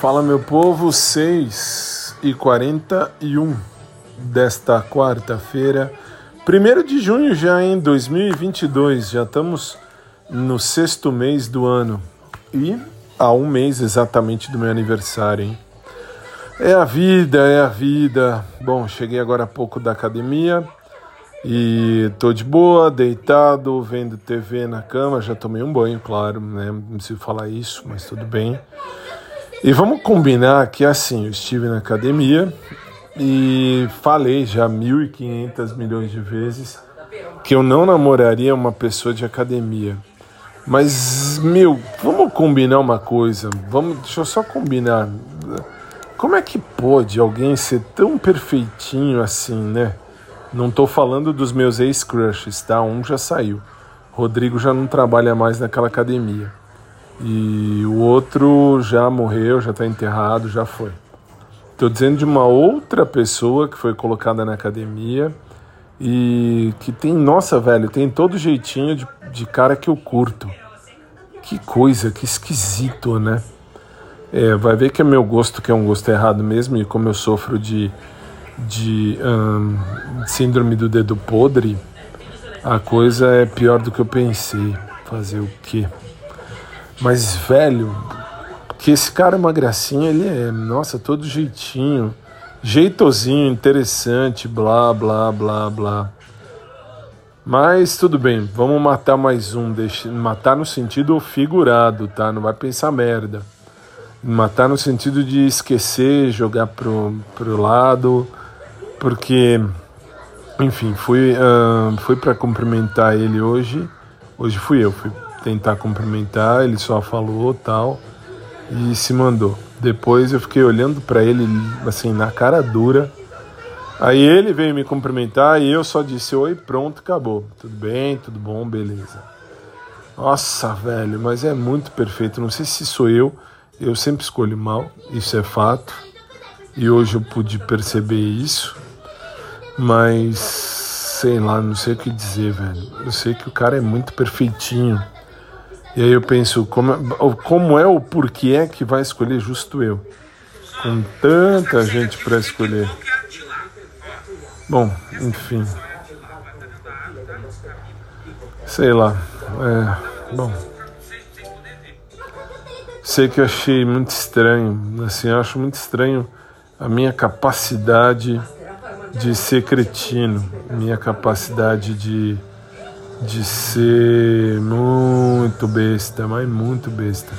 Fala meu povo, 6 e 41 desta quarta-feira, 1 de junho já em 2022, já estamos no sexto mês do ano e há um mês exatamente do meu aniversário, hein? É a vida, é a vida. Bom, cheguei agora há pouco da academia e tô de boa, deitado, vendo TV na cama. Já tomei um banho, claro, né? Não preciso falar isso, mas tudo bem. E vamos combinar que assim, eu estive na academia e falei já 1.500 milhões de vezes que eu não namoraria uma pessoa de academia. Mas, meu, vamos combinar uma coisa. Vamos, deixa eu só combinar. Como é que pode alguém ser tão perfeitinho assim, né? Não tô falando dos meus ex-crushes, tá? Um já saiu. Rodrigo já não trabalha mais naquela academia. E o outro já morreu, já tá enterrado, já foi. Tô dizendo de uma outra pessoa que foi colocada na academia e que tem, nossa, velho, tem todo jeitinho de, de cara que eu curto. Que coisa, que esquisito, né? É, vai ver que é meu gosto, que é um gosto errado mesmo, e como eu sofro de, de síndrome do dedo podre, a coisa é pior do que eu pensei. Fazer o quê? Mas, velho, que esse cara é uma gracinha, ele é, nossa, todo jeitinho, jeitosinho, interessante, blá, blá, blá, blá. Mas tudo bem, vamos matar mais um, deixa, matar no sentido figurado, tá? Não vai pensar merda. Matar no sentido de esquecer, jogar pro, pro lado, porque, enfim, fui, uh, fui para cumprimentar ele hoje. Hoje fui eu, fui tentar cumprimentar, ele só falou tal e se mandou. Depois eu fiquei olhando para ele assim na cara dura. Aí ele veio me cumprimentar e eu só disse oi, pronto, acabou. Tudo bem, tudo bom, beleza. Nossa, velho, mas é muito perfeito. Não sei se sou eu eu sempre escolho mal, isso é fato, e hoje eu pude perceber isso, mas sei lá, não sei o que dizer, velho. Eu sei que o cara é muito perfeitinho. E aí eu penso, como, é, como é o porquê é que vai escolher justo eu? Com tanta gente para escolher. Bom, enfim. Sei lá. É, bom. Sei que eu achei muito estranho, assim, acho muito estranho a minha capacidade de ser cretino, minha capacidade de, de ser muito besta, mas muito besta.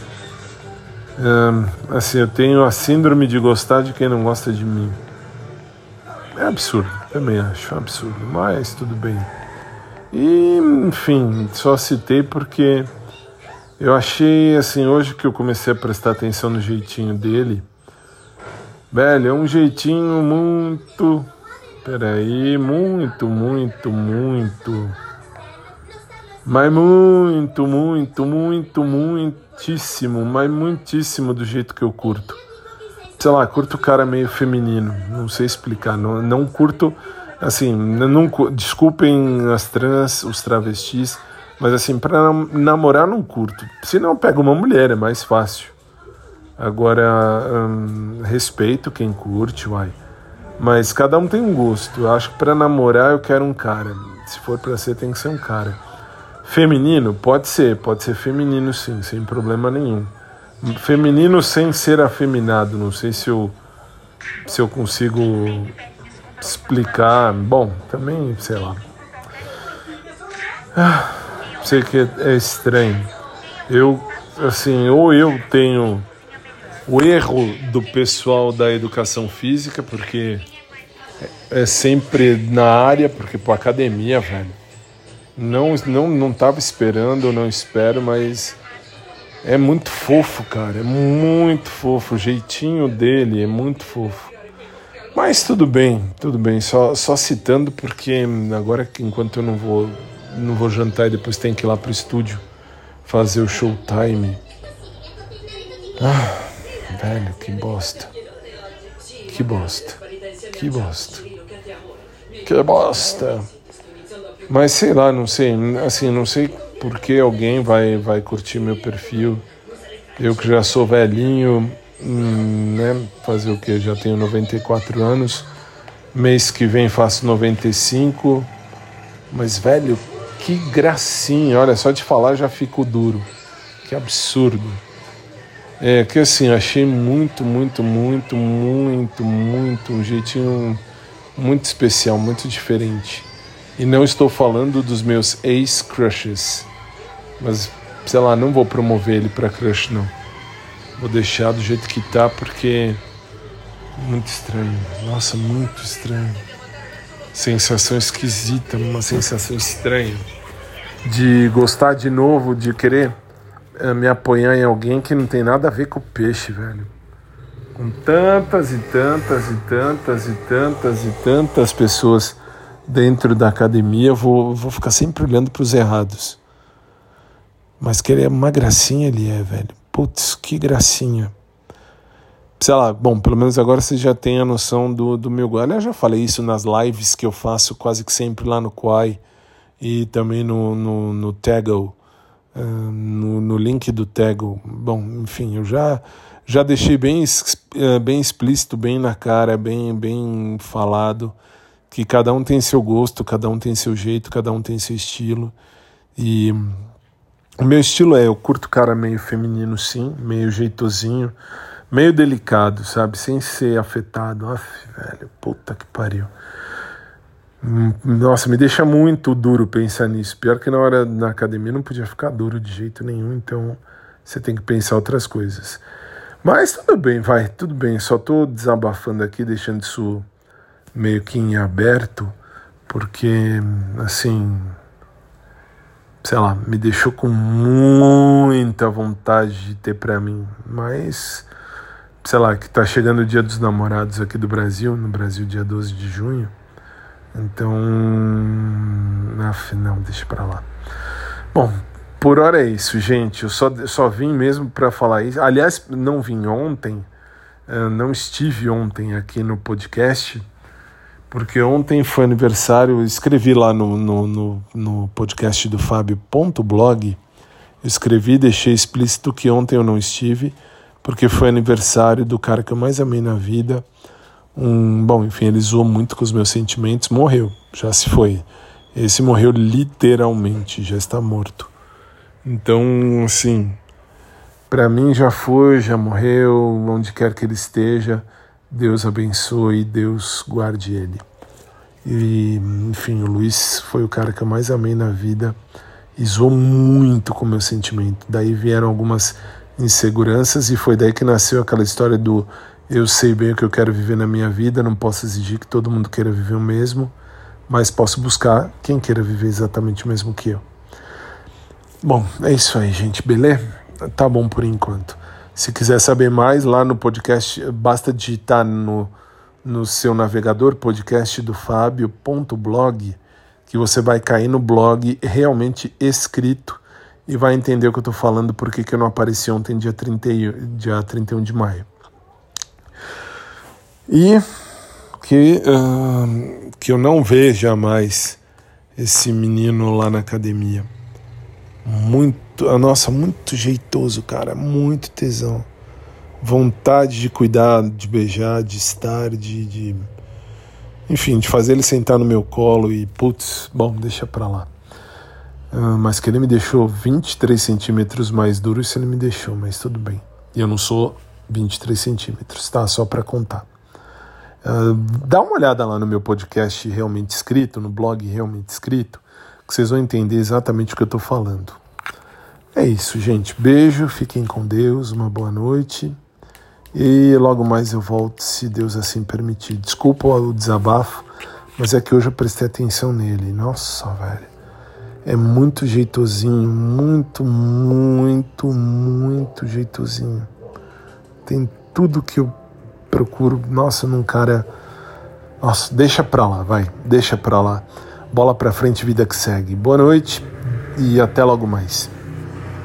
assim, eu tenho a síndrome de gostar de quem não gosta de mim. É absurdo, também acho absurdo, mas tudo bem. E, enfim, só citei porque eu achei assim, hoje que eu comecei a prestar atenção no jeitinho dele, velho, é um jeitinho muito. Peraí, muito, muito, muito. Mas muito, muito, muito, muitíssimo, mas muitíssimo do jeito que eu curto. Sei lá, curto o cara meio feminino, não sei explicar, não, não curto, assim, não, desculpem as trans, os travestis, mas assim, para namorar não curto. Se não, pega uma mulher, é mais fácil. Agora, hum, respeito quem curte, uai. Mas cada um tem um gosto. Eu acho que para namorar eu quero um cara. Se for para ser, tem que ser um cara. Feminino? Pode ser, pode ser feminino sim, sem problema nenhum. Feminino sem ser afeminado. Não sei se eu, se eu consigo explicar. Bom, também, sei lá. Ah. Sei que é estranho. Eu, assim, ou eu tenho o erro do pessoal da educação física, porque é sempre na área, porque pô, academia, velho. Não, não, não tava esperando, não espero, mas é muito fofo, cara. É muito fofo. O jeitinho dele é muito fofo. Mas tudo bem, tudo bem. Só, só citando porque agora, enquanto eu não vou não vou jantar e depois tem que ir lá pro estúdio fazer o showtime. Ah, velho, que bosta. Que bosta. Que bosta. Que bosta. Mas sei lá, não sei, assim, não sei por que alguém vai vai curtir meu perfil. Eu que já sou velhinho, hum, né? Fazer o que? Já tenho 94 anos. Mês que vem faço 95. Mas, velho, que gracinha. Olha, só de falar já fico duro. Que absurdo. É que assim, achei muito, muito, muito, muito, muito um jeitinho muito especial, muito diferente. E não estou falando dos meus ex-crushes. Mas, sei lá, não vou promover ele para crush, não. Vou deixar do jeito que tá, porque. Muito estranho. Nossa, muito estranho. Sensação esquisita, uma sensação estranha. De gostar de novo, de querer eh, me apoiar em alguém que não tem nada a ver com o peixe, velho. Com tantas e tantas e tantas e tantas e tantas pessoas dentro da academia, vou, vou ficar sempre olhando para os errados. Mas que ele é uma gracinha, ele é, velho. Putz, que gracinha. Sei lá, bom, pelo menos agora você já tem a noção do, do meu gosto. Aliás, já falei isso nas lives que eu faço quase que sempre lá no Quai e também no, no, no Tegel, uh, no, no link do Tegel. Bom, enfim, eu já já deixei bem, uh, bem explícito, bem na cara, bem, bem falado que cada um tem seu gosto, cada um tem seu jeito, cada um tem seu estilo. E o meu estilo é, eu curto cara meio feminino sim, meio jeitosinho, meio delicado, sabe? Sem ser afetado. Aff, velho, puta que pariu. Hum, nossa, me deixa muito duro pensar nisso. Pior que na hora na academia não podia ficar duro de jeito nenhum, então você tem que pensar outras coisas. Mas tudo bem, vai, tudo bem. Só tô desabafando aqui, deixando isso meio que em aberto, porque, assim, sei lá, me deixou com muita vontade de ter para mim, mas, sei lá, que tá chegando o Dia dos Namorados aqui do Brasil, no Brasil, dia 12 de junho, então, afinal, deixa pra lá. Bom, por hora é isso, gente. Eu só, só vim mesmo para falar isso. Aliás, não vim ontem, eh, não estive ontem aqui no podcast, porque ontem foi aniversário, escrevi lá no, no, no, no podcast do Fábio.blog, escrevi deixei explícito que ontem eu não estive, porque foi aniversário do cara que eu mais amei na vida. Um, bom, enfim, ele zoou muito com os meus sentimentos, morreu, já se foi. Esse morreu literalmente, já está morto. Então, assim, para mim já foi, já morreu, onde quer que ele esteja. Deus abençoe, Deus guarde ele. E, enfim, o Luiz foi o cara que eu mais amei na vida e zoou muito com o meu sentimento. Daí vieram algumas inseguranças e foi daí que nasceu aquela história do eu sei bem o que eu quero viver na minha vida, não posso exigir que todo mundo queira viver o mesmo, mas posso buscar quem queira viver exatamente o mesmo que eu. Bom, é isso aí, gente, beleza? Tá bom por enquanto. Se quiser saber mais, lá no podcast, basta digitar no, no seu navegador podcast do que você vai cair no blog realmente escrito e vai entender o que eu estou falando, porque que eu não apareci ontem, dia, 30, dia 31 de maio. E que, uh, que eu não veja mais esse menino lá na academia. Muito, nossa, muito jeitoso, cara, muito tesão. Vontade de cuidar, de beijar, de estar, de, de enfim, de fazer ele sentar no meu colo e, putz, bom, deixa pra lá. Uh, mas que ele me deixou 23 centímetros mais duro, isso ele me deixou, mas tudo bem. E eu não sou 23 centímetros, tá? Só para contar. Uh, dá uma olhada lá no meu podcast realmente escrito, no blog realmente escrito, que vocês vão entender exatamente o que eu estou falando. É isso, gente. Beijo, fiquem com Deus, uma boa noite. E logo mais eu volto, se Deus assim permitir. Desculpa o desabafo, mas é que hoje eu prestei atenção nele. Nossa, velho. É muito jeitosinho, muito, muito, muito jeitosinho. Tem tudo que eu procuro. Nossa, num cara. Nossa, deixa pra lá, vai. Deixa pra lá bola para frente, vida que segue. Boa noite e até logo mais.